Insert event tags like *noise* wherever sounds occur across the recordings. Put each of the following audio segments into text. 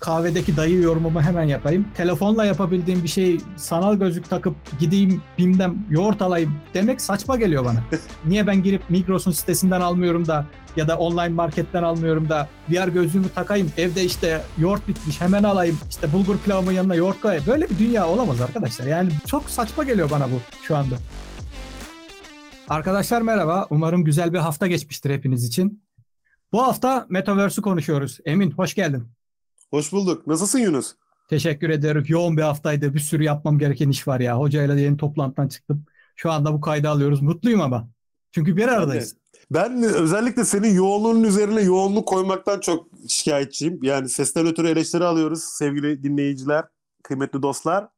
kahvedeki dayı yorumumu hemen yapayım. Telefonla yapabildiğim bir şey sanal gözlük takıp gideyim BİM'den yoğurt alayım demek saçma geliyor bana. *laughs* Niye ben girip Migros'un sitesinden almıyorum da ya da online marketten almıyorum da VR gözlüğümü takayım evde işte yoğurt bitmiş hemen alayım işte bulgur pilavımın yanına yoğurt koyayım. Böyle bir dünya olamaz arkadaşlar. Yani çok saçma geliyor bana bu şu anda. Arkadaşlar merhaba. Umarım güzel bir hafta geçmiştir hepiniz için. Bu hafta Metaverse'ü konuşuyoruz. Emin hoş geldin. Hoş bulduk. Nasılsın Yunus? Teşekkür ederim. Yoğun bir haftaydı. Bir sürü yapmam gereken iş var ya. Hocayla yeni toplantıdan çıktım. Şu anda bu kaydı alıyoruz. Mutluyum ama. Çünkü bir aradayız. Ben özellikle senin yoğunluğunun üzerine yoğunluk koymaktan çok şikayetçiyim. Yani sesten ötürü eleştiri alıyoruz sevgili dinleyiciler, kıymetli dostlar.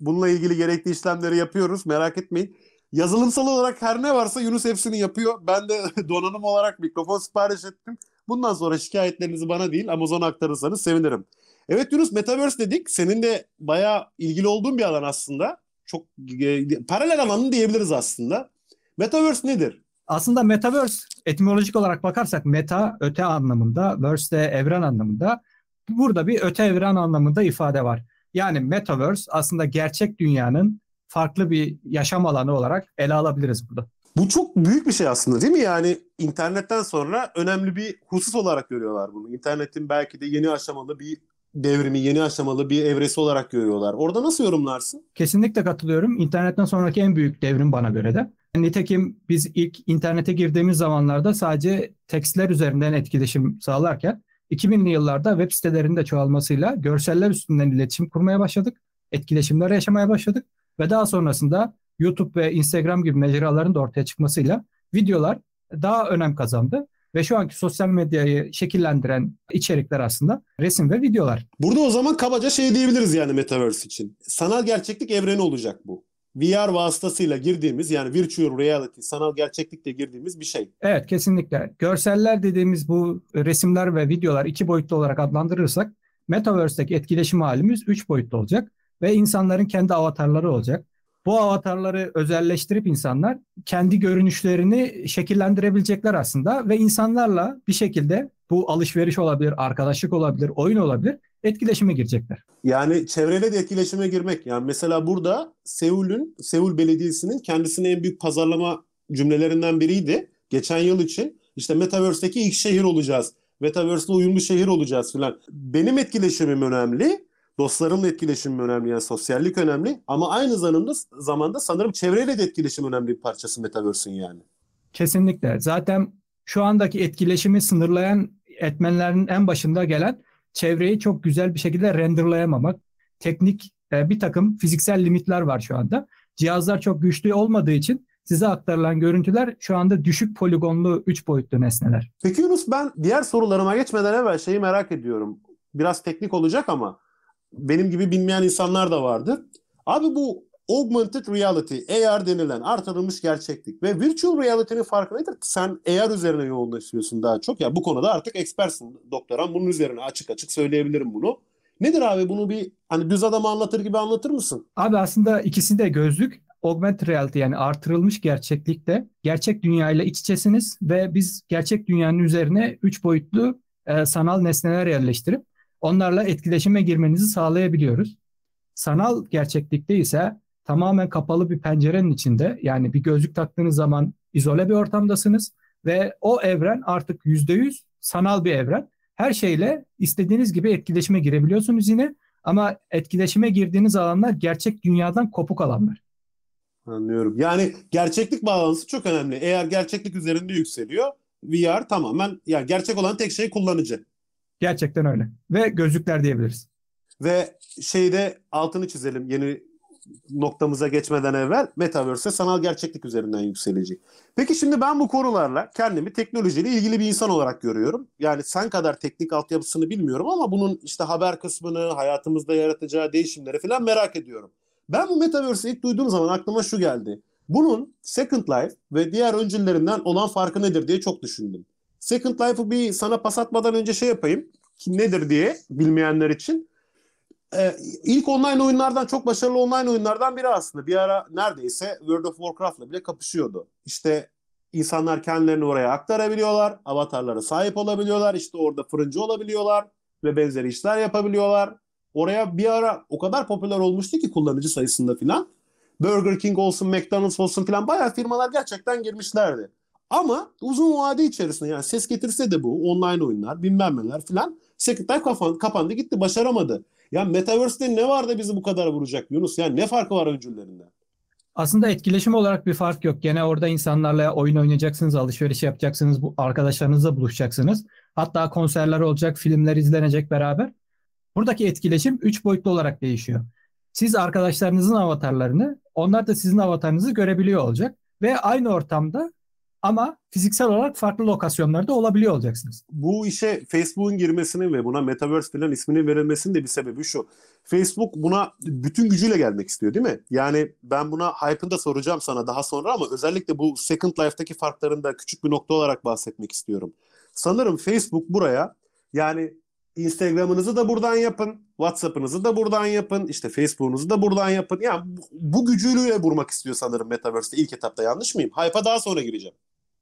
Bununla ilgili gerekli işlemleri yapıyoruz. Merak etmeyin. Yazılımsal olarak her ne varsa Yunus hepsini yapıyor. Ben de *laughs* donanım olarak mikrofon sipariş ettim. Bundan sonra şikayetlerinizi bana değil Amazon'a aktarırsanız sevinirim. Evet Yunus Metaverse dedik. Senin de bayağı ilgili olduğun bir alan aslında. Çok e, paralel alanı diyebiliriz aslında. Metaverse nedir? Aslında Metaverse etimolojik olarak bakarsak meta öte anlamında, verse de evren anlamında. Burada bir öte evren anlamında ifade var. Yani Metaverse aslında gerçek dünyanın farklı bir yaşam alanı olarak ele alabiliriz burada. Bu çok büyük bir şey aslında değil mi? Yani internetten sonra önemli bir husus olarak görüyorlar bunu. İnternetin belki de yeni aşamalı bir devrimi, yeni aşamalı bir evresi olarak görüyorlar. Orada nasıl yorumlarsın? Kesinlikle katılıyorum. İnternetten sonraki en büyük devrim bana göre de. Nitekim biz ilk internete girdiğimiz zamanlarda sadece tekstler üzerinden etkileşim sağlarken 2000'li yıllarda web sitelerinin çoğalmasıyla görseller üstünden iletişim kurmaya başladık. Etkileşimler yaşamaya başladık ve daha sonrasında YouTube ve Instagram gibi mecraların da ortaya çıkmasıyla videolar daha önem kazandı. Ve şu anki sosyal medyayı şekillendiren içerikler aslında resim ve videolar. Burada o zaman kabaca şey diyebiliriz yani Metaverse için. Sanal gerçeklik evreni olacak bu. VR vasıtasıyla girdiğimiz yani virtual reality, sanal gerçeklikle girdiğimiz bir şey. Evet kesinlikle. Görseller dediğimiz bu resimler ve videolar iki boyutlu olarak adlandırırsak Metaverse'deki etkileşim halimiz üç boyutlu olacak ve insanların kendi avatarları olacak. Bu avatarları özelleştirip insanlar kendi görünüşlerini şekillendirebilecekler aslında ve insanlarla bir şekilde bu alışveriş olabilir, arkadaşlık olabilir, oyun olabilir etkileşime girecekler. Yani çevreyle de etkileşime girmek. Yani mesela burada Seul'ün, Seul Belediyesi'nin kendisine en büyük pazarlama cümlelerinden biriydi. Geçen yıl için işte Metaverse'deki ilk şehir olacağız. Metaverse'le uyumlu şehir olacağız filan. Benim etkileşimim önemli dostlarımla etkileşim önemli yani sosyallik önemli ama aynı zamanda zamanda sanırım çevreyle de etkileşim önemli bir parçası Metaverse'ün yani. Kesinlikle. Zaten şu andaki etkileşimi sınırlayan etmenlerin en başında gelen çevreyi çok güzel bir şekilde renderlayamamak. Teknik e, bir takım fiziksel limitler var şu anda. Cihazlar çok güçlü olmadığı için size aktarılan görüntüler şu anda düşük poligonlu 3 boyutlu nesneler. Peki Yunus ben diğer sorularıma geçmeden evvel şeyi merak ediyorum. Biraz teknik olacak ama benim gibi bilmeyen insanlar da vardı. Abi bu augmented reality, AR denilen artırılmış gerçeklik ve virtual reality'nin farkı nedir? Sen AR üzerine yoğunlaşıyorsun daha çok. Ya bu konuda artık ekspersin doktoran. Bunun üzerine açık açık söyleyebilirim bunu. Nedir abi bunu bir hani düz adama anlatır gibi anlatır mısın? Abi aslında ikisi de gözlük. Augmented reality yani artırılmış gerçeklikte gerçek dünyayla iç içesiniz ve biz gerçek dünyanın üzerine üç boyutlu e, sanal nesneler yerleştirip onlarla etkileşime girmenizi sağlayabiliyoruz. Sanal gerçeklikte ise tamamen kapalı bir pencerenin içinde yani bir gözlük taktığınız zaman izole bir ortamdasınız ve o evren artık %100 sanal bir evren. Her şeyle istediğiniz gibi etkileşime girebiliyorsunuz yine ama etkileşime girdiğiniz alanlar gerçek dünyadan kopuk alanlar. Anlıyorum. Yani gerçeklik bağlantısı çok önemli. Eğer gerçeklik üzerinde yükseliyor VR tamamen yani gerçek olan tek şey kullanıcı. Gerçekten öyle. Ve gözlükler diyebiliriz. Ve şeyde altını çizelim yeni noktamıza geçmeden evvel Metaverse sanal gerçeklik üzerinden yükselecek. Peki şimdi ben bu konularla kendimi teknolojiyle ilgili bir insan olarak görüyorum. Yani sen kadar teknik altyapısını bilmiyorum ama bunun işte haber kısmını, hayatımızda yaratacağı değişimleri falan merak ediyorum. Ben bu Metaverse'i ilk duyduğum zaman aklıma şu geldi. Bunun Second Life ve diğer öncüllerinden olan farkı nedir diye çok düşündüm. Second Life'ı bir sana pas atmadan önce şey yapayım. Ki nedir diye bilmeyenler için. Ee, ilk online oyunlardan çok başarılı online oyunlardan biri aslında. Bir ara neredeyse World of Warcraft'la bile kapışıyordu. İşte insanlar kendilerini oraya aktarabiliyorlar. Avatarlara sahip olabiliyorlar. İşte orada fırıncı olabiliyorlar. ve benzeri işler yapabiliyorlar. Oraya bir ara o kadar popüler olmuştu ki kullanıcı sayısında filan. Burger King olsun, McDonald's olsun filan bayağı firmalar gerçekten girmişlerdi. Ama uzun vade içerisinde yani ses getirse de bu online oyunlar bilmem neler filan Second Life kapan, kapandı gitti başaramadı. Ya Metaverse'de ne var da bizi bu kadar vuracak Yunus? Yani ne farkı var öncüllerinden? Aslında etkileşim olarak bir fark yok. Gene orada insanlarla oyun oynayacaksınız, alışveriş yapacaksınız, bu arkadaşlarınızla buluşacaksınız. Hatta konserler olacak, filmler izlenecek beraber. Buradaki etkileşim üç boyutlu olarak değişiyor. Siz arkadaşlarınızın avatarlarını, onlar da sizin avatarınızı görebiliyor olacak. Ve aynı ortamda ama fiziksel olarak farklı lokasyonlarda olabiliyor olacaksınız. Bu işe Facebook'un girmesinin ve buna Metaverse falan isminin verilmesinin de bir sebebi şu. Facebook buna bütün gücüyle gelmek istiyor değil mi? Yani ben buna hype'ını da soracağım sana daha sonra ama özellikle bu Second Life'daki farklarında küçük bir nokta olarak bahsetmek istiyorum. Sanırım Facebook buraya yani Instagram'ınızı da buradan yapın, WhatsApp'ınızı da buradan yapın, işte Facebook'unuzu da buradan yapın. Yani bu, bu gücüyle vurmak istiyor sanırım Metaverse'de ilk etapta yanlış mıyım? Hype'a daha sonra gireceğim.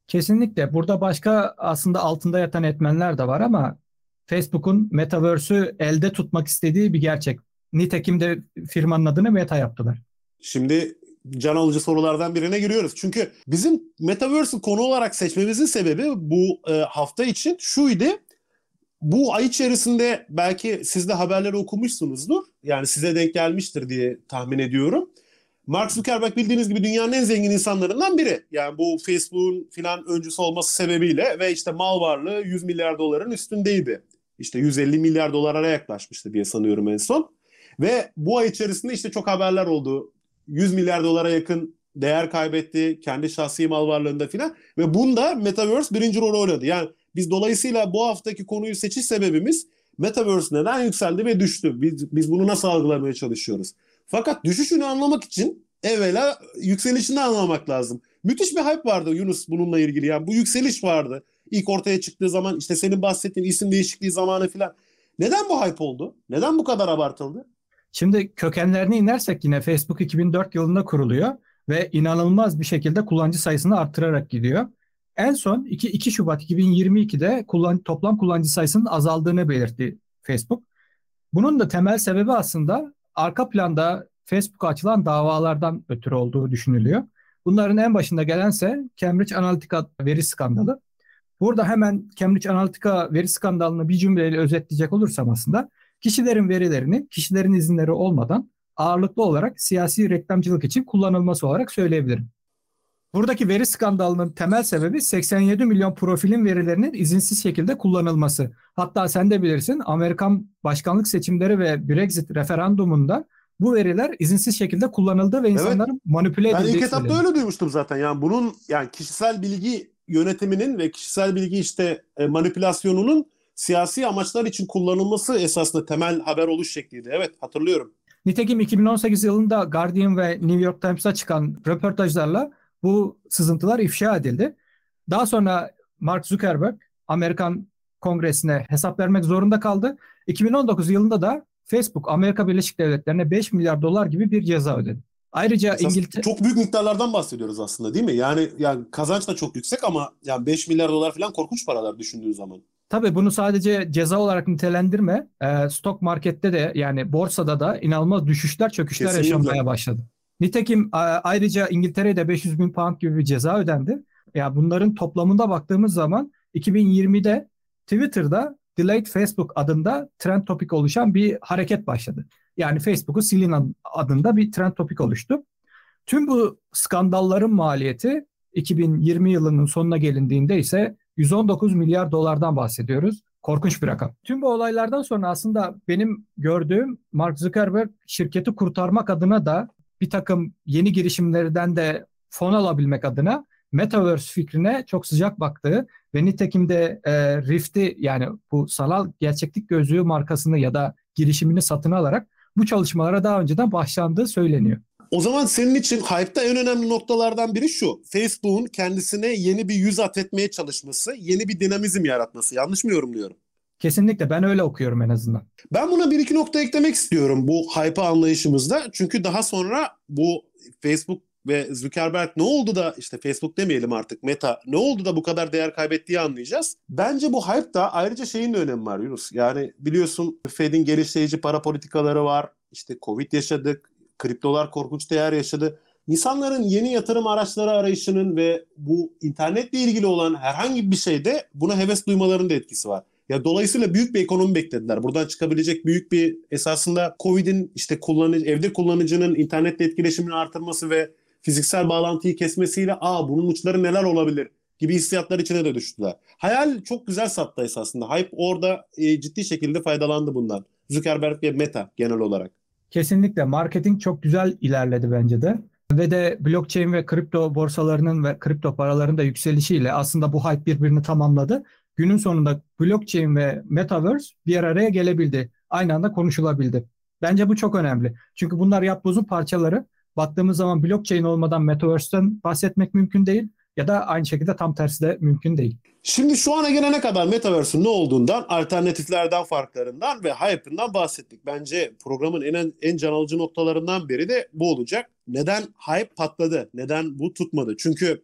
Kesinlikle. Burada başka aslında altında yatan etmenler de var ama Facebook'un Metaverse'ü elde tutmak istediği bir gerçek. Nitekim de firmanın adını Meta yaptılar. Şimdi can alıcı sorulardan birine giriyoruz. Çünkü bizim Metaverse'ü konu olarak seçmemizin sebebi bu e, hafta için şuydu. Bu ay içerisinde belki siz de haberleri okumuşsunuzdur. Yani size denk gelmiştir diye tahmin ediyorum. Mark Zuckerberg bildiğiniz gibi dünyanın en zengin insanlarından biri. Yani bu Facebook'un filan öncüsü olması sebebiyle ve işte mal varlığı 100 milyar doların üstündeydi. İşte 150 milyar dolara yaklaşmıştı diye sanıyorum en son. Ve bu ay içerisinde işte çok haberler oldu. 100 milyar dolara yakın değer kaybetti kendi şahsi mal varlığında filan. Ve bunda Metaverse birinci rol oynadı. Yani biz dolayısıyla bu haftaki konuyu seçiş sebebimiz Metaverse neden yükseldi ve düştü? Biz, biz bunu nasıl algılamaya çalışıyoruz? Fakat düşüşünü anlamak için evvela yükselişini anlamak lazım. Müthiş bir hype vardı Yunus bununla ilgili. Yani bu yükseliş vardı. İlk ortaya çıktığı zaman işte senin bahsettiğin isim değişikliği zamanı filan. Neden bu hype oldu? Neden bu kadar abartıldı? Şimdi kökenlerine inersek yine Facebook 2004 yılında kuruluyor ve inanılmaz bir şekilde kullanıcı sayısını arttırarak gidiyor. En son 2, 2 Şubat 2022'de kullan, toplam kullanıcı sayısının azaldığını belirtti Facebook. Bunun da temel sebebi aslında arka planda Facebook'a açılan davalardan ötürü olduğu düşünülüyor. Bunların en başında gelense Cambridge Analytica veri skandalı. Burada hemen Cambridge Analytica veri skandalını bir cümleyle özetleyecek olursam aslında kişilerin verilerini kişilerin izinleri olmadan ağırlıklı olarak siyasi reklamcılık için kullanılması olarak söyleyebilirim. Buradaki veri skandalının temel sebebi 87 milyon profilin verilerinin izinsiz şekilde kullanılması. Hatta sen de bilirsin Amerikan başkanlık seçimleri ve Brexit referandumunda bu veriler izinsiz şekilde kullanıldı ve insanların evet. manipüle edildiği Ben ilk etapta öyle duymuştum zaten. Yani bunun yani kişisel bilgi yönetiminin ve kişisel bilgi işte e, manipülasyonunun siyasi amaçlar için kullanılması esasında temel haber oluş şekliydi. Evet hatırlıyorum. Nitekim 2018 yılında Guardian ve New York Times'a çıkan röportajlarla bu sızıntılar ifşa edildi. Daha sonra Mark Zuckerberg Amerikan Kongresi'ne hesap vermek zorunda kaldı. 2019 yılında da Facebook Amerika Birleşik Devletleri'ne 5 milyar dolar gibi bir ceza ödedi. Ayrıca İngiltere çok büyük miktarlardan bahsediyoruz aslında değil mi? Yani yani kazanç da çok yüksek ama yani 5 milyar dolar falan korkunç paralar düşündüğün zaman. Tabii bunu sadece ceza olarak nitelendirme. E, stok markette de yani borsada da inanılmaz düşüşler, çöküşler Kesinlikle. yaşanmaya başladı. Nitekim ayrıca İngiltere'de 500 bin pound gibi bir ceza ödendi. Ya yani bunların toplamında baktığımız zaman 2020'de Twitter'da Delayed Facebook adında trend topik oluşan bir hareket başladı. Yani Facebook'u silin adında bir trend topik oluştu. Tüm bu skandalların maliyeti 2020 yılının sonuna gelindiğinde ise 119 milyar dolardan bahsediyoruz. Korkunç bir rakam. Tüm bu olaylardan sonra aslında benim gördüğüm Mark Zuckerberg şirketi kurtarmak adına da bir takım yeni girişimlerden de fon alabilmek adına Metaverse fikrine çok sıcak baktığı ve nitekim de e, Rift'i yani bu sanal gerçeklik gözlüğü markasını ya da girişimini satın alarak bu çalışmalara daha önceden başlandığı söyleniyor. O zaman senin için hype'ta en önemli noktalardan biri şu. Facebook'un kendisine yeni bir yüz at etmeye çalışması, yeni bir dinamizm yaratması. Yanlış mı yorumluyorum? Kesinlikle ben öyle okuyorum en azından. Ben buna bir iki nokta eklemek istiyorum bu hype anlayışımızda. Çünkü daha sonra bu Facebook ve Zuckerberg ne oldu da işte Facebook demeyelim artık Meta ne oldu da bu kadar değer kaybettiği anlayacağız. Bence bu hype da ayrıca şeyin de önemi var Yunus. Yani biliyorsun Fed'in geliştirici para politikaları var. İşte Covid yaşadık. Kriptolar korkunç değer yaşadı. İnsanların yeni yatırım araçları arayışının ve bu internetle ilgili olan herhangi bir şeyde buna heves duymalarının da etkisi var. Ya dolayısıyla büyük bir ekonomi beklediler. Buradan çıkabilecek büyük bir esasında Covid'in işte kullanıcı evde kullanıcının internetle etkileşimini artırması ve fiziksel bağlantıyı kesmesiyle aa bunun uçları neler olabilir gibi hissiyatlar içine de düştüler. Hayal çok güzel sattı esasında. Hype orada e, ciddi şekilde faydalandı bundan. Zuckerberg ve Meta genel olarak. Kesinlikle marketing çok güzel ilerledi bence de. Ve de blockchain ve kripto borsalarının ve kripto paraların da yükselişiyle aslında bu hype birbirini tamamladı günün sonunda blockchain ve metaverse bir araya gelebildi. Aynı anda konuşulabildi. Bence bu çok önemli. Çünkü bunlar yapbozun parçaları. Baktığımız zaman blockchain olmadan metaverse'ten bahsetmek mümkün değil ya da aynı şekilde tam tersi de mümkün değil. Şimdi şu ana gelene kadar Metaverse'ün ne olduğundan, alternatiflerden, farklarından ve hype'ından bahsettik. Bence programın en en can alıcı noktalarından biri de bu olacak. Neden hype patladı? Neden bu tutmadı? Çünkü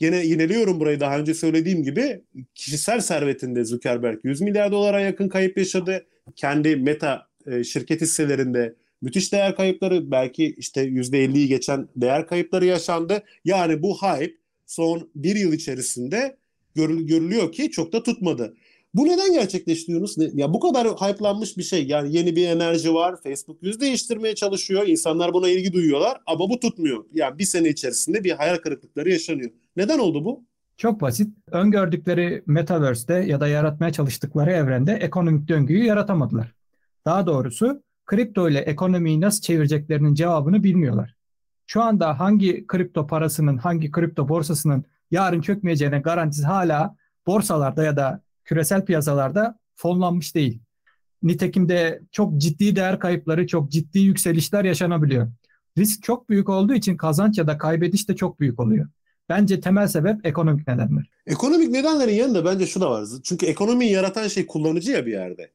Gene yineliyorum burayı daha önce söylediğim gibi kişisel servetinde Zuckerberg 100 milyar dolara yakın kayıp yaşadı. Kendi Meta e, şirket hisselerinde müthiş değer kayıpları belki işte %50'yi geçen değer kayıpları yaşandı. Yani bu hype son bir yıl içerisinde görülüyor ki çok da tutmadı. Bu neden gerçekleşti Yunus? Ya bu kadar hype'lanmış bir şey. Yani yeni bir enerji var. Facebook yüz değiştirmeye çalışıyor. İnsanlar buna ilgi duyuyorlar ama bu tutmuyor. Yani bir sene içerisinde bir hayal kırıklıkları yaşanıyor. Neden oldu bu? Çok basit. Öngördükleri metaverse'de ya da yaratmaya çalıştıkları evrende ekonomik döngüyü yaratamadılar. Daha doğrusu kripto ile ekonomiyi nasıl çevireceklerinin cevabını bilmiyorlar. Şu anda hangi kripto parasının, hangi kripto borsasının yarın çökmeyeceğine garantisi hala borsalarda ya da küresel piyasalarda fonlanmış değil. Nitekim de çok ciddi değer kayıpları, çok ciddi yükselişler yaşanabiliyor. Risk çok büyük olduğu için kazanç ya da kaybediş de çok büyük oluyor. Bence temel sebep ekonomik nedenler. Ekonomik nedenlerin yanında bence şu da var. Çünkü ekonomiyi yaratan şey kullanıcı ya bir yerde.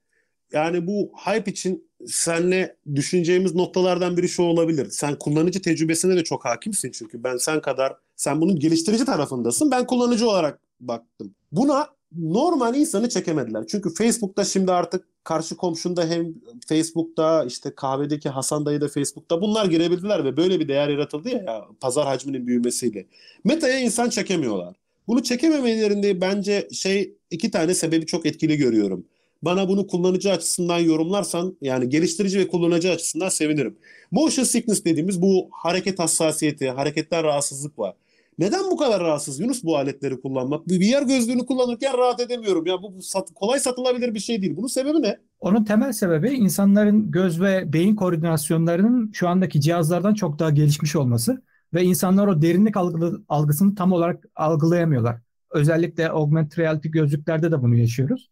Yani bu hype için senle düşüneceğimiz noktalardan biri şu olabilir. Sen kullanıcı tecrübesine de çok hakimsin çünkü ben sen kadar sen bunun geliştirici tarafındasın. Ben kullanıcı olarak baktım. Buna normal insanı çekemediler. Çünkü Facebook'ta şimdi artık karşı komşunda hem Facebook'ta işte kahvedeki Hasan dayı da Facebook'ta bunlar girebildiler ve böyle bir değer yaratıldı ya, ya pazar hacminin büyümesiyle. Meta'ya insan çekemiyorlar. Bunu çekememelerinde bence şey iki tane sebebi çok etkili görüyorum. Bana bunu kullanıcı açısından yorumlarsan yani geliştirici ve kullanıcı açısından sevinirim. Motion sickness dediğimiz bu hareket hassasiyeti, hareketten rahatsızlık var. Neden bu kadar rahatsız Yunus bu aletleri kullanmak? Bir VR gözlüğünü kullanırken rahat edemiyorum. Ya bu sat, kolay satılabilir bir şey değil. Bunun sebebi ne? Onun temel sebebi insanların göz ve beyin koordinasyonlarının şu andaki cihazlardan çok daha gelişmiş olması ve insanlar o derinlik algı, algısını tam olarak algılayamıyorlar. Özellikle augmented reality gözlüklerde de bunu yaşıyoruz.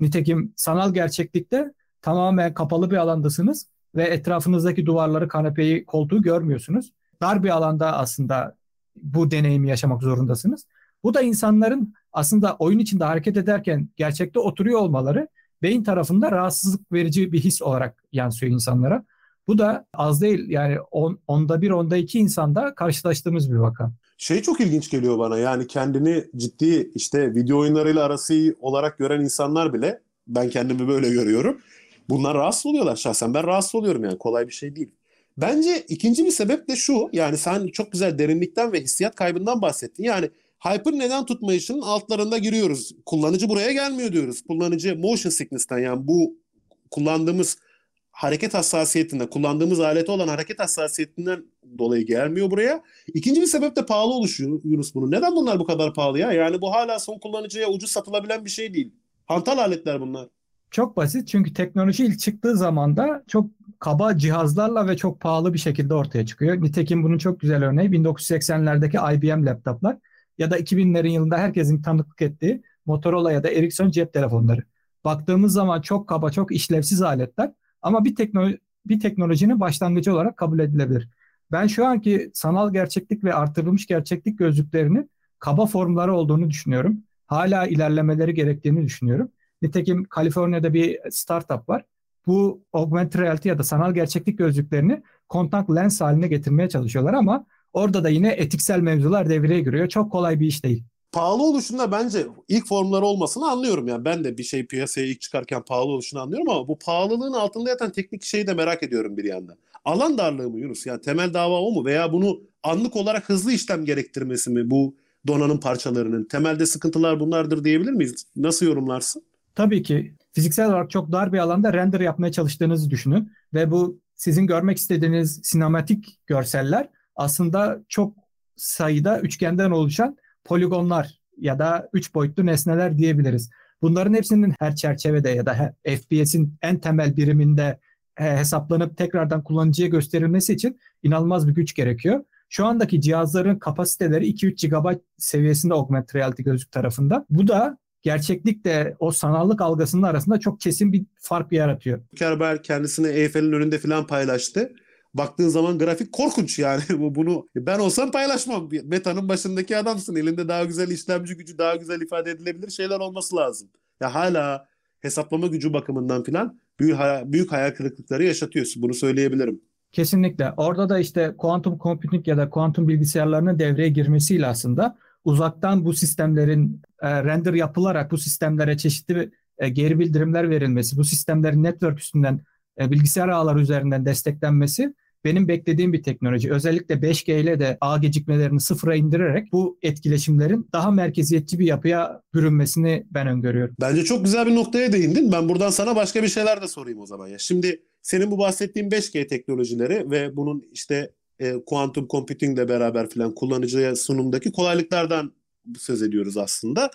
Nitekim sanal gerçeklikte tamamen kapalı bir alandasınız ve etrafınızdaki duvarları, kanepeyi, koltuğu görmüyorsunuz. Dar bir alanda aslında bu deneyimi yaşamak zorundasınız. Bu da insanların aslında oyun içinde hareket ederken gerçekte oturuyor olmaları beyin tarafında rahatsızlık verici bir his olarak yansıyor insanlara. Bu da az değil yani on, onda bir onda iki insanda karşılaştığımız bir vaka. Şey çok ilginç geliyor bana yani kendini ciddi işte video oyunlarıyla arası olarak gören insanlar bile ben kendimi böyle görüyorum. Bunlar rahatsız oluyorlar şahsen ben rahatsız oluyorum yani kolay bir şey değil. Bence ikinci bir sebep de şu. Yani sen çok güzel derinlikten ve hissiyat kaybından bahsettin. Yani hyper neden tutmayışının altlarında giriyoruz. Kullanıcı buraya gelmiyor diyoruz. Kullanıcı motion sickness'ten yani bu kullandığımız hareket hassasiyetinden, kullandığımız aleti olan hareket hassasiyetinden dolayı gelmiyor buraya. İkinci bir sebep de pahalı oluşuyor Yunus bunun. Neden bunlar bu kadar pahalı ya? Yani bu hala son kullanıcıya ucuz satılabilen bir şey değil. Hantal aletler bunlar. Çok basit çünkü teknoloji ilk çıktığı zaman da çok kaba cihazlarla ve çok pahalı bir şekilde ortaya çıkıyor. Nitekim bunun çok güzel örneği 1980'lerdeki IBM laptoplar ya da 2000'lerin yılında herkesin tanıklık ettiği Motorola ya da Ericsson cep telefonları. Baktığımız zaman çok kaba, çok işlevsiz aletler ama bir teknoloji bir teknolojinin başlangıcı olarak kabul edilebilir. Ben şu anki sanal gerçeklik ve artırılmış gerçeklik gözlüklerinin kaba formları olduğunu düşünüyorum. Hala ilerlemeleri gerektiğini düşünüyorum. Nitekim Kaliforniya'da bir startup var. Bu augmented reality ya da sanal gerçeklik gözlüklerini kontak lens haline getirmeye çalışıyorlar ama Orada da yine etiksel mevzular devreye giriyor. Çok kolay bir iş değil pahalı oluşunda bence ilk formları olmasını anlıyorum. Yani ben de bir şey piyasaya ilk çıkarken pahalı oluşunu anlıyorum ama bu pahalılığın altında yatan teknik şeyi de merak ediyorum bir yandan. Alan darlığı mı Yunus? Yani temel dava o mu? Veya bunu anlık olarak hızlı işlem gerektirmesi mi bu donanım parçalarının? Temelde sıkıntılar bunlardır diyebilir miyiz? Nasıl yorumlarsın? Tabii ki. Fiziksel olarak çok dar bir alanda render yapmaya çalıştığınızı düşünün. Ve bu sizin görmek istediğiniz sinematik görseller aslında çok sayıda üçgenden oluşan poligonlar ya da üç boyutlu nesneler diyebiliriz. Bunların hepsinin her çerçevede ya da FPS'in en temel biriminde e, hesaplanıp tekrardan kullanıcıya gösterilmesi için inanılmaz bir güç gerekiyor. Şu andaki cihazların kapasiteleri 2-3 GB seviyesinde augmented reality gözlük tarafında. Bu da gerçeklikle o sanallık algısının arasında çok kesin bir fark yaratıyor. Kerber kendisini Eyfel'in önünde falan paylaştı baktığın zaman grafik korkunç yani. *laughs* bu Bunu ben olsam paylaşmam. Meta'nın başındaki adamsın. Elinde daha güzel işlemci gücü, daha güzel ifade edilebilir şeyler olması lazım. Ya hala hesaplama gücü bakımından filan büyük, büyük hayal kırıklıkları yaşatıyorsun. Bunu söyleyebilirim. Kesinlikle. Orada da işte kuantum computing ya da kuantum bilgisayarlarının devreye girmesiyle aslında uzaktan bu sistemlerin e, render yapılarak bu sistemlere çeşitli e, geri bildirimler verilmesi, bu sistemlerin network üstünden e, bilgisayar ağları üzerinden desteklenmesi benim beklediğim bir teknoloji. Özellikle 5G ile de ağ gecikmelerini sıfıra indirerek bu etkileşimlerin daha merkeziyetçi bir yapıya bürünmesini ben öngörüyorum. Bence çok güzel bir noktaya değindin. Ben buradan sana başka bir şeyler de sorayım o zaman ya. Şimdi senin bu bahsettiğin 5G teknolojileri ve bunun işte e, kuantum computing ile beraber filan kullanıcıya sunumdaki kolaylıklardan söz ediyoruz aslında.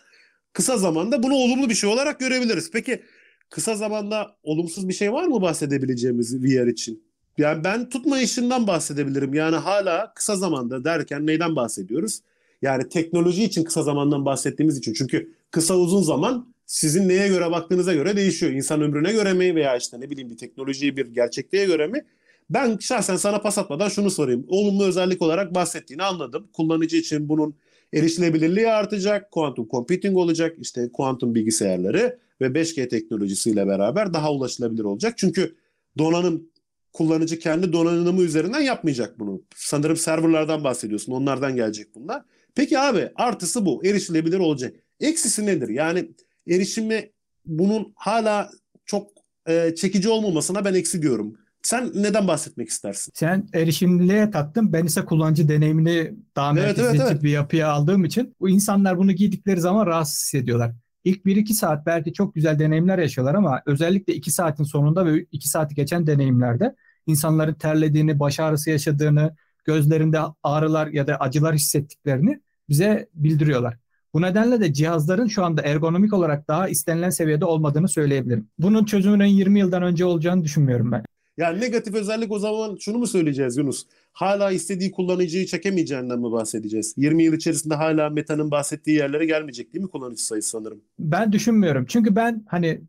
Kısa zamanda bunu olumlu bir şey olarak görebiliriz. Peki kısa zamanda olumsuz bir şey var mı bahsedebileceğimiz VR için? Yani ben tutma işinden bahsedebilirim. Yani hala kısa zamanda derken neyden bahsediyoruz? Yani teknoloji için kısa zamandan bahsettiğimiz için. Çünkü kısa uzun zaman sizin neye göre baktığınıza göre değişiyor. İnsan ömrüne göre mi veya işte ne bileyim bir teknolojiyi bir gerçekliğe göre mi? Ben şahsen sana pas atmadan şunu sorayım. Olumlu özellik olarak bahsettiğini anladım. Kullanıcı için bunun erişilebilirliği artacak, kuantum computing olacak, işte kuantum bilgisayarları ve 5G teknolojisiyle beraber daha ulaşılabilir olacak. Çünkü donanım kullanıcı kendi donanımı üzerinden yapmayacak bunu. Sanırım serverlardan bahsediyorsun. Onlardan gelecek bunlar. Peki abi artısı bu. Erişilebilir olacak. Eksisi nedir? Yani erişimi bunun hala çok e, çekici olmamasına ben eksi diyorum. Sen neden bahsetmek istersin? Sen erişimliliğe taktın. Ben ise kullanıcı deneyimini daha evet, merkeziyetçi evet, evet. bir yapıya aldığım için bu insanlar bunu giydikleri zaman rahatsız hissediyorlar. İlk 1-2 saat belki çok güzel deneyimler yaşıyorlar ama özellikle 2 saatin sonunda ve 2 saati geçen deneyimlerde insanların terlediğini, baş ağrısı yaşadığını, gözlerinde ağrılar ya da acılar hissettiklerini bize bildiriyorlar. Bu nedenle de cihazların şu anda ergonomik olarak daha istenilen seviyede olmadığını söyleyebilirim. Bunun çözümünün 20 yıldan önce olacağını düşünmüyorum ben. Yani negatif özellik o zaman şunu mu söyleyeceğiz Yunus? Hala istediği kullanıcıyı çekemeyeceğinden mi bahsedeceğiz? 20 yıl içerisinde hala Meta'nın bahsettiği yerlere gelmeyecek değil mi kullanıcı sayısı sanırım? Ben düşünmüyorum. Çünkü ben hani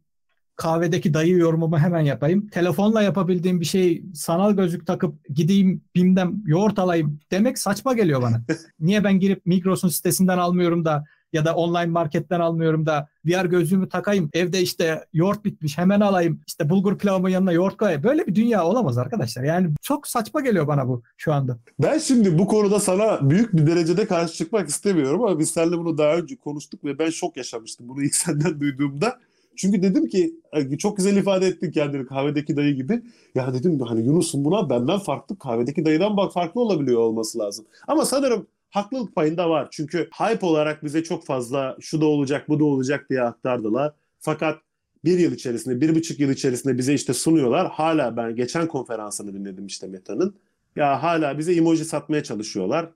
kahvedeki dayı yorumumu hemen yapayım. Telefonla yapabildiğim bir şey sanal gözlük takıp gideyim BİM'den yoğurt alayım demek saçma geliyor bana. *laughs* Niye ben girip Migros'un sitesinden almıyorum da ya da online marketten almıyorum da VR gözlüğümü takayım. Evde işte yoğurt bitmiş hemen alayım. İşte bulgur pilavımın yanına yoğurt koyayım. Böyle bir dünya olamaz arkadaşlar. Yani çok saçma geliyor bana bu şu anda. Ben şimdi bu konuda sana büyük bir derecede karşı çıkmak istemiyorum ama biz seninle bunu daha önce konuştuk ve ben şok yaşamıştım bunu ilk *laughs* senden duyduğumda. Çünkü dedim ki çok güzel ifade ettin kendini kahvedeki dayı gibi. Ya dedim hani Yunus'un buna benden farklı kahvedeki dayıdan bak farklı olabiliyor olması lazım. Ama sanırım haklılık payında var. Çünkü hype olarak bize çok fazla şu da olacak bu da olacak diye aktardılar. Fakat bir yıl içerisinde, bir buçuk yıl içerisinde bize işte sunuyorlar. Hala ben geçen konferansını dinledim işte Meta'nın. Ya hala bize emoji satmaya çalışıyorlar.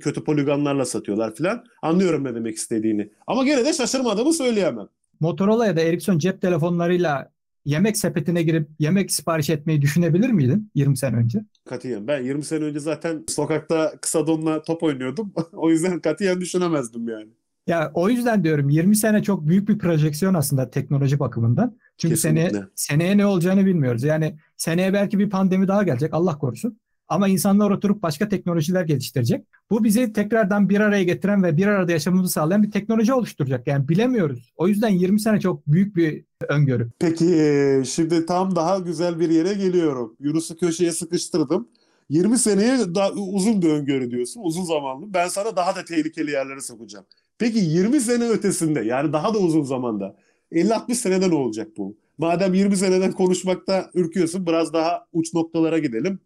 Kötü poligonlarla satıyorlar filan. Anlıyorum ne demek istediğini. Ama gene de şaşırmadığımı söyleyemem. Motorola ya da Ericsson cep telefonlarıyla yemek sepetine girip yemek sipariş etmeyi düşünebilir miydin 20 sene önce? Katiyen. Ben 20 sene önce zaten sokakta kısa donla top oynuyordum. *laughs* o yüzden katiyen düşünemezdim yani. Ya o yüzden diyorum 20 sene çok büyük bir projeksiyon aslında teknoloji bakımından. Çünkü seneye, seneye ne olacağını bilmiyoruz. Yani seneye belki bir pandemi daha gelecek Allah korusun. Ama insanlar oturup başka teknolojiler geliştirecek. Bu bizi tekrardan bir araya getiren ve bir arada yaşamamızı sağlayan bir teknoloji oluşturacak. Yani bilemiyoruz. O yüzden 20 sene çok büyük bir öngörü. Peki şimdi tam daha güzel bir yere geliyorum. Yunus'u köşeye sıkıştırdım. 20 seneye daha uzun bir öngörü diyorsun. Uzun zamanlı. Ben sana daha da tehlikeli yerlere sokacağım. Peki 20 sene ötesinde yani daha da uzun zamanda 50-60 senede ne olacak bu? Madem 20 seneden konuşmakta ürküyorsun biraz daha uç noktalara gidelim.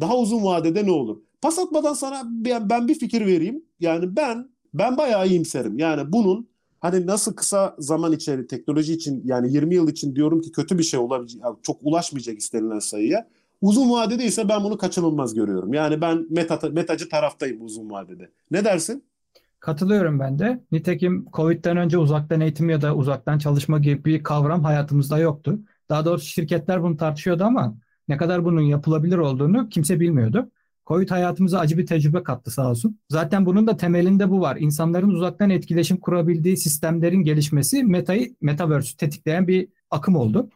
Daha uzun vadede ne olur? Pas atmadan sana ben bir fikir vereyim. Yani ben ben bayağı iyimserim. Yani bunun hani nasıl kısa zaman içeri teknoloji için yani 20 yıl için diyorum ki kötü bir şey olabilecek, çok ulaşmayacak istenilen sayıya. Uzun vadede ise ben bunu kaçınılmaz görüyorum. Yani ben meta, metacı taraftayım uzun vadede. Ne dersin? Katılıyorum ben de. Nitekim Covid'den önce uzaktan eğitim ya da uzaktan çalışma gibi bir kavram hayatımızda yoktu. Daha doğrusu şirketler bunu tartışıyordu ama ne kadar bunun yapılabilir olduğunu kimse bilmiyordu. Covid hayatımıza acı bir tecrübe kattı sağ olsun. Zaten bunun da temelinde bu var. İnsanların uzaktan etkileşim kurabildiği sistemlerin gelişmesi metayı, Metaverse'ü tetikleyen bir akım oldu.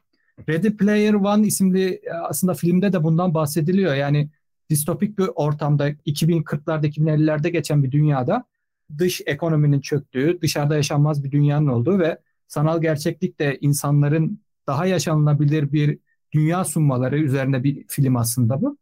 Ready Player One isimli e, aslında filmde de bundan bahsediliyor. Yani distopik bir ortamda 2040'larda 2050'lerde geçen bir dünyada dış ekonominin çöktüğü, dışarıda yaşanmaz bir dünyanın olduğu ve sanal gerçeklikte insanların daha yaşanılabilir bir dünya sunmaları üzerine bir film aslında bu.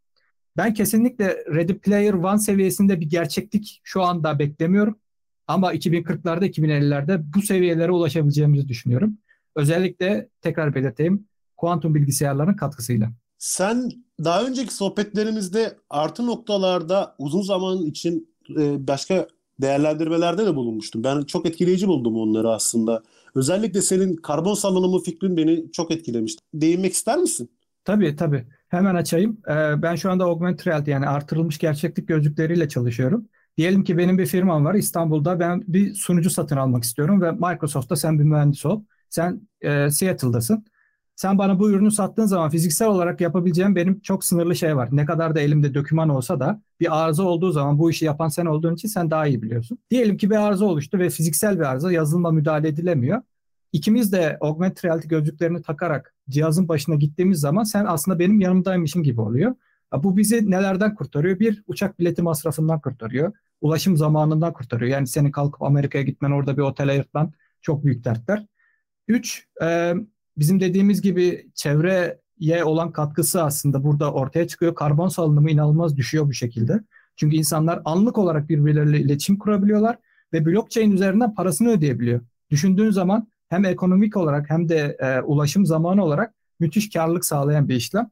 Ben kesinlikle Ready Player One seviyesinde bir gerçeklik şu anda beklemiyorum. Ama 2040'larda 2050'lerde bu seviyelere ulaşabileceğimizi düşünüyorum. Özellikle tekrar belirteyim kuantum bilgisayarların katkısıyla. Sen daha önceki sohbetlerimizde artı noktalarda uzun zaman için e, başka değerlendirmelerde de bulunmuştum. Ben çok etkileyici buldum onları aslında. Özellikle senin karbon salınımı fikrin beni çok etkilemişti. Değinmek ister misin? Tabii tabii. Hemen açayım. Ee, ben şu anda augmented reality yani artırılmış gerçeklik gözlükleriyle çalışıyorum. Diyelim ki benim bir firmam var İstanbul'da. Ben bir sunucu satın almak istiyorum ve Microsoft'ta sen bir mühendis ol. Sen e, Seattle'dasın. Sen bana bu ürünü sattığın zaman fiziksel olarak yapabileceğim benim çok sınırlı şey var. Ne kadar da elimde doküman olsa da bir arıza olduğu zaman bu işi yapan sen olduğun için sen daha iyi biliyorsun. Diyelim ki bir arıza oluştu ve fiziksel bir arıza yazılımla müdahale edilemiyor. İkimiz de augmented reality gözlüklerini takarak cihazın başına gittiğimiz zaman sen aslında benim yanımdaymışın gibi oluyor. Bu bizi nelerden kurtarıyor? Bir, uçak bileti masrafından kurtarıyor. Ulaşım zamanından kurtarıyor. Yani senin kalkıp Amerika'ya gitmen, orada bir otel ayırtman çok büyük dertler. Üç, bizim dediğimiz gibi çevreye olan katkısı aslında burada ortaya çıkıyor. Karbon salınımı inanılmaz düşüyor bu şekilde. Çünkü insanlar anlık olarak birbirleriyle iletişim kurabiliyorlar ve blockchain üzerinden parasını ödeyebiliyor. Düşündüğün zaman hem ekonomik olarak hem de e, ulaşım zamanı olarak müthiş karlılık sağlayan bir işlem.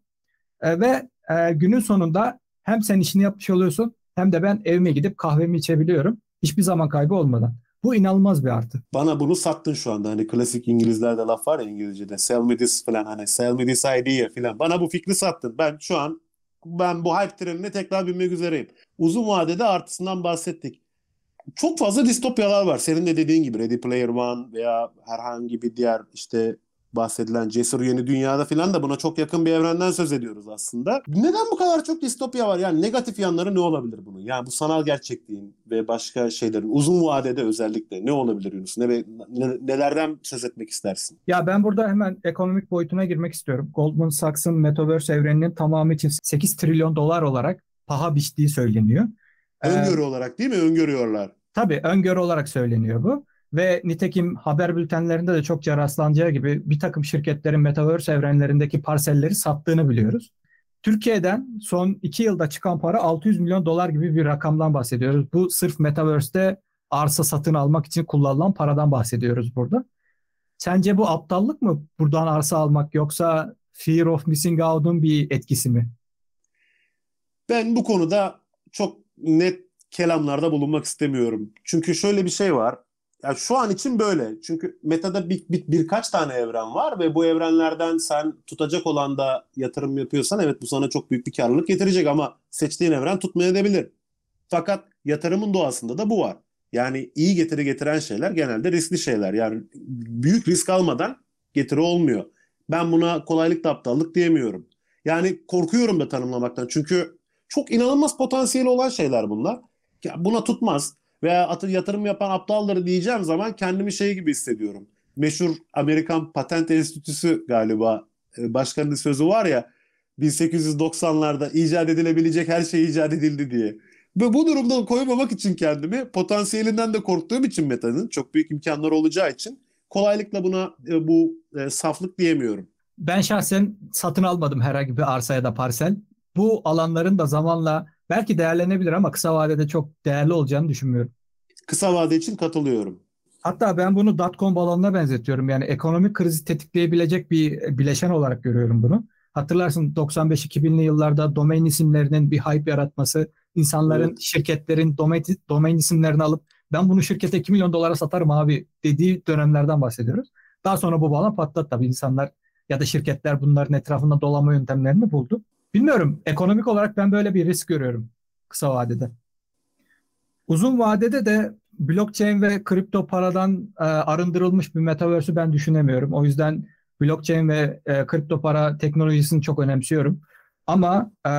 E, ve e, günün sonunda hem sen işini yapmış oluyorsun hem de ben evime gidip kahvemi içebiliyorum. Hiçbir zaman kaybı olmadan. Bu inanılmaz bir artı. Bana bunu sattın şu anda. Hani klasik İngilizlerde laf var ya İngilizce'de. Sell me this falan hani sell me this idea falan. Bana bu fikri sattın. Ben şu an ben bu hype trenine tekrar binmek üzereyim. Uzun vadede artısından bahsettik. Çok fazla distopyalar var. Senin de dediğin gibi Ready Player One veya herhangi bir diğer işte bahsedilen Cesur Yeni Dünya'da filan da buna çok yakın bir evrenden söz ediyoruz aslında. Neden bu kadar çok distopya var? Yani negatif yanları ne olabilir bunun? Yani bu sanal gerçekliğin ve başka şeylerin uzun vadede özellikle ne olabilir Yunus? Ne, ne, nelerden söz etmek istersin? Ya ben burada hemen ekonomik boyutuna girmek istiyorum. Goldman Sachs'ın Metaverse evreninin tamamı için 8 trilyon dolar olarak paha biçtiği söyleniyor. Öngörü ee, olarak değil mi? Öngörüyorlar. Tabii öngörü olarak söyleniyor bu. Ve nitekim haber bültenlerinde de çokça rastlanacağı gibi bir takım şirketlerin Metaverse evrenlerindeki parselleri sattığını biliyoruz. Türkiye'den son iki yılda çıkan para 600 milyon dolar gibi bir rakamdan bahsediyoruz. Bu sırf Metaverse'de arsa satın almak için kullanılan paradan bahsediyoruz burada. Sence bu aptallık mı buradan arsa almak yoksa fear of missing out'un bir etkisi mi? Ben bu konuda çok net kelamlarda bulunmak istemiyorum. Çünkü şöyle bir şey var yani şu an için böyle. Çünkü metada bir, bir, birkaç tane evren var ve bu evrenlerden sen tutacak olan da yatırım yapıyorsan evet bu sana çok büyük bir karlılık getirecek ama seçtiğin evren tutmayabilir. Fakat yatırımın doğasında da bu var. Yani iyi getiri getiren şeyler genelde riskli şeyler. Yani büyük risk almadan getiri olmuyor. Ben buna kolaylıkla aptallık diyemiyorum. Yani korkuyorum da tanımlamaktan. Çünkü çok inanılmaz potansiyeli olan şeyler bunlar. Ya buna tutmaz veya atı yatırım yapan aptalları diyeceğim zaman kendimi şey gibi hissediyorum. Meşhur Amerikan Patent Enstitüsü galiba e, başkanının sözü var ya 1890'larda icat edilebilecek her şey icat edildi diye. Ve bu durumdan koymamak için kendimi potansiyelinden de korktuğum için Meta'nın çok büyük imkanları olacağı için kolaylıkla buna e, bu e, saflık diyemiyorum. Ben şahsen satın almadım herhangi bir arsa ya da parsel. bu alanların da zamanla belki değerlenebilir ama kısa vadede çok değerli olacağını düşünmüyorum. Kısa vade için katılıyorum. Hatta ben bunu dotcom balonuna benzetiyorum. Yani ekonomik krizi tetikleyebilecek bir bileşen olarak görüyorum bunu. Hatırlarsın 95-2000'li yıllarda domain isimlerinin bir hype yaratması, insanların, evet. şirketlerin domain, domain isimlerini alıp ben bunu şirkete 2 milyon dolara satarım abi dediği dönemlerden bahsediyoruz. Daha sonra bu balon patladı tabii insanlar ya da şirketler bunların etrafında dolama yöntemlerini buldu. Bilmiyorum ekonomik olarak ben böyle bir risk görüyorum kısa vadede. Uzun vadede de blockchain ve kripto paradan e, arındırılmış bir metaverse'ü ben düşünemiyorum. O yüzden blockchain ve e, kripto para teknolojisini çok önemsiyorum. Ama e,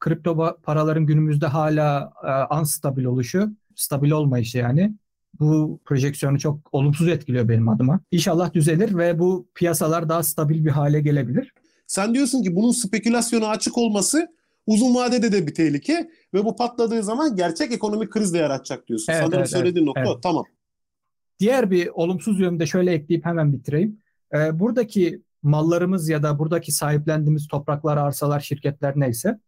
kripto paraların günümüzde hala e, unstabil oluşu, stabil olmayışı yani bu projeksiyonu çok olumsuz etkiliyor benim adıma. İnşallah düzelir ve bu piyasalar daha stabil bir hale gelebilir. Sen diyorsun ki bunun spekülasyona açık olması uzun vadede de bir tehlike ve bu patladığı zaman gerçek ekonomik kriz de yaratacak diyorsun. Evet, Sanırım evet, söylediğin evet, nokta evet. tamam. Diğer bir olumsuz yönü de şöyle ekleyip hemen bitireyim. Ee, buradaki mallarımız ya da buradaki sahiplendiğimiz topraklar, arsalar, şirketler neyse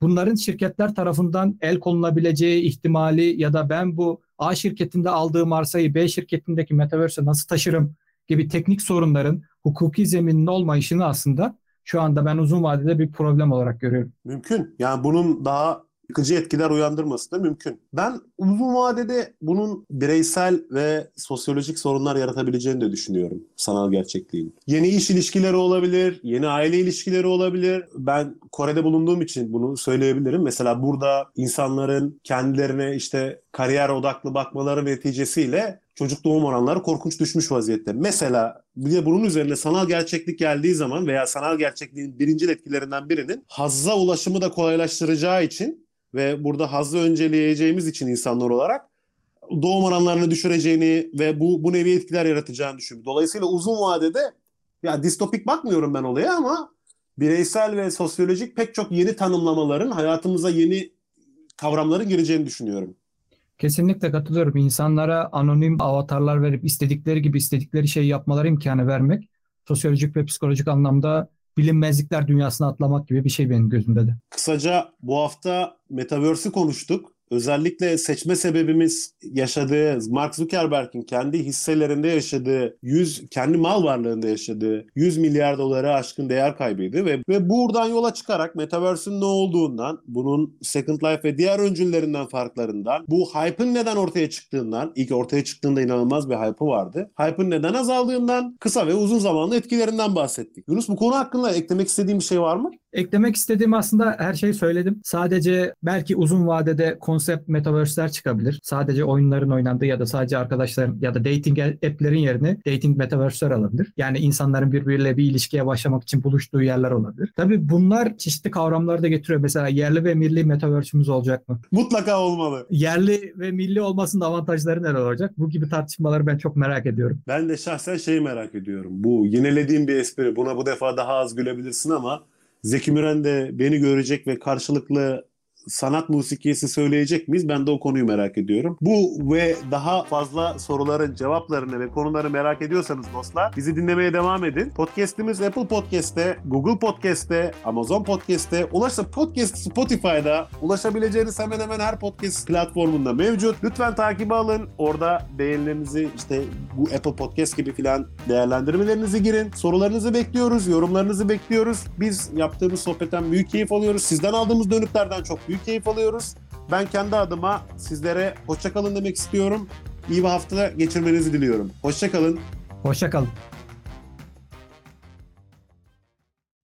bunların şirketler tarafından el konulabileceği ihtimali ya da ben bu A şirketinde aldığım arsayı B şirketindeki metaverse'e nasıl taşırım gibi teknik sorunların hukuki zeminin olmayışını aslında şu anda ben uzun vadede bir problem olarak görüyorum. Mümkün. Yani bunun daha yıkıcı etkiler uyandırması da mümkün. Ben uzun vadede bunun bireysel ve sosyolojik sorunlar yaratabileceğini de düşünüyorum sanal gerçekliğin. Yeni iş ilişkileri olabilir, yeni aile ilişkileri olabilir. Ben Kore'de bulunduğum için bunu söyleyebilirim. Mesela burada insanların kendilerine işte kariyer odaklı bakmaları neticesiyle çocuk doğum oranları korkunç düşmüş vaziyette. Mesela bir de bunun üzerine sanal gerçeklik geldiği zaman veya sanal gerçekliğin birinci etkilerinden birinin hazza ulaşımı da kolaylaştıracağı için ve burada hazzı önceleyeceğimiz için insanlar olarak doğum oranlarını düşüreceğini ve bu bu nevi etkiler yaratacağını düşünüyorum. Dolayısıyla uzun vadede ya distopik bakmıyorum ben olaya ama bireysel ve sosyolojik pek çok yeni tanımlamaların hayatımıza yeni kavramların gireceğini düşünüyorum. Kesinlikle katılıyorum. İnsanlara anonim avatarlar verip istedikleri gibi istedikleri şeyi yapmaları imkanı vermek sosyolojik ve psikolojik anlamda bilinmezlikler dünyasına atlamak gibi bir şey benim gözümde de. Kısaca bu hafta Metaverse'ü konuştuk. Özellikle seçme sebebimiz yaşadığı Mark Zuckerberg'in kendi hisselerinde yaşadığı 100 kendi mal varlığında yaşadığı 100 milyar dolara aşkın değer kaybıydı ve ve buradan yola çıkarak metaverse'ün ne olduğundan, bunun Second Life ve diğer öncüllerinden farklarından, bu hype'ın neden ortaya çıktığından, ilk ortaya çıktığında inanılmaz bir hype'ı vardı. Hype'ın neden azaldığından, kısa ve uzun zamanlı etkilerinden bahsettik. Yunus bu konu hakkında eklemek istediğin bir şey var mı? Eklemek istediğim aslında her şeyi söyledim. Sadece belki uzun vadede konsept metaverse'ler çıkabilir. Sadece oyunların oynandığı ya da sadece arkadaşların ya da dating app'lerin yerine dating metaverse'ler alabilir. Yani insanların birbiriyle bir ilişkiye başlamak için buluştuğu yerler olabilir. Tabii bunlar çeşitli kavramları da getiriyor. Mesela yerli ve milli metaverse'ümüz olacak mı? Mutlaka olmalı. Yerli ve milli olmasının avantajları neler olacak? Bu gibi tartışmaları ben çok merak ediyorum. Ben de şahsen şeyi merak ediyorum. Bu yenilediğim bir espri. Buna bu defa daha az gülebilirsin ama Zeki Müren de beni görecek ve karşılıklı sanat musikisi söyleyecek miyiz? Ben de o konuyu merak ediyorum. Bu ve daha fazla soruların cevaplarını ve konuları merak ediyorsanız dostlar bizi dinlemeye devam edin. Podcast'imiz Apple Podcast'te, Google Podcast'te, Amazon Podcast'te, ulaşsa podcast Spotify'da ulaşabileceğiniz hemen hemen her podcast platformunda mevcut. Lütfen takibi alın. Orada beğenilerinizi işte bu Apple Podcast gibi filan değerlendirmelerinizi girin. Sorularınızı bekliyoruz, yorumlarınızı bekliyoruz. Biz yaptığımız sohbetten büyük keyif alıyoruz. Sizden aldığımız dönütlerden çok büyük keyif alıyoruz. Ben kendi adıma sizlere hoşçakalın demek istiyorum. İyi bir hafta geçirmenizi diliyorum. Hoşçakalın. Hoşçakalın.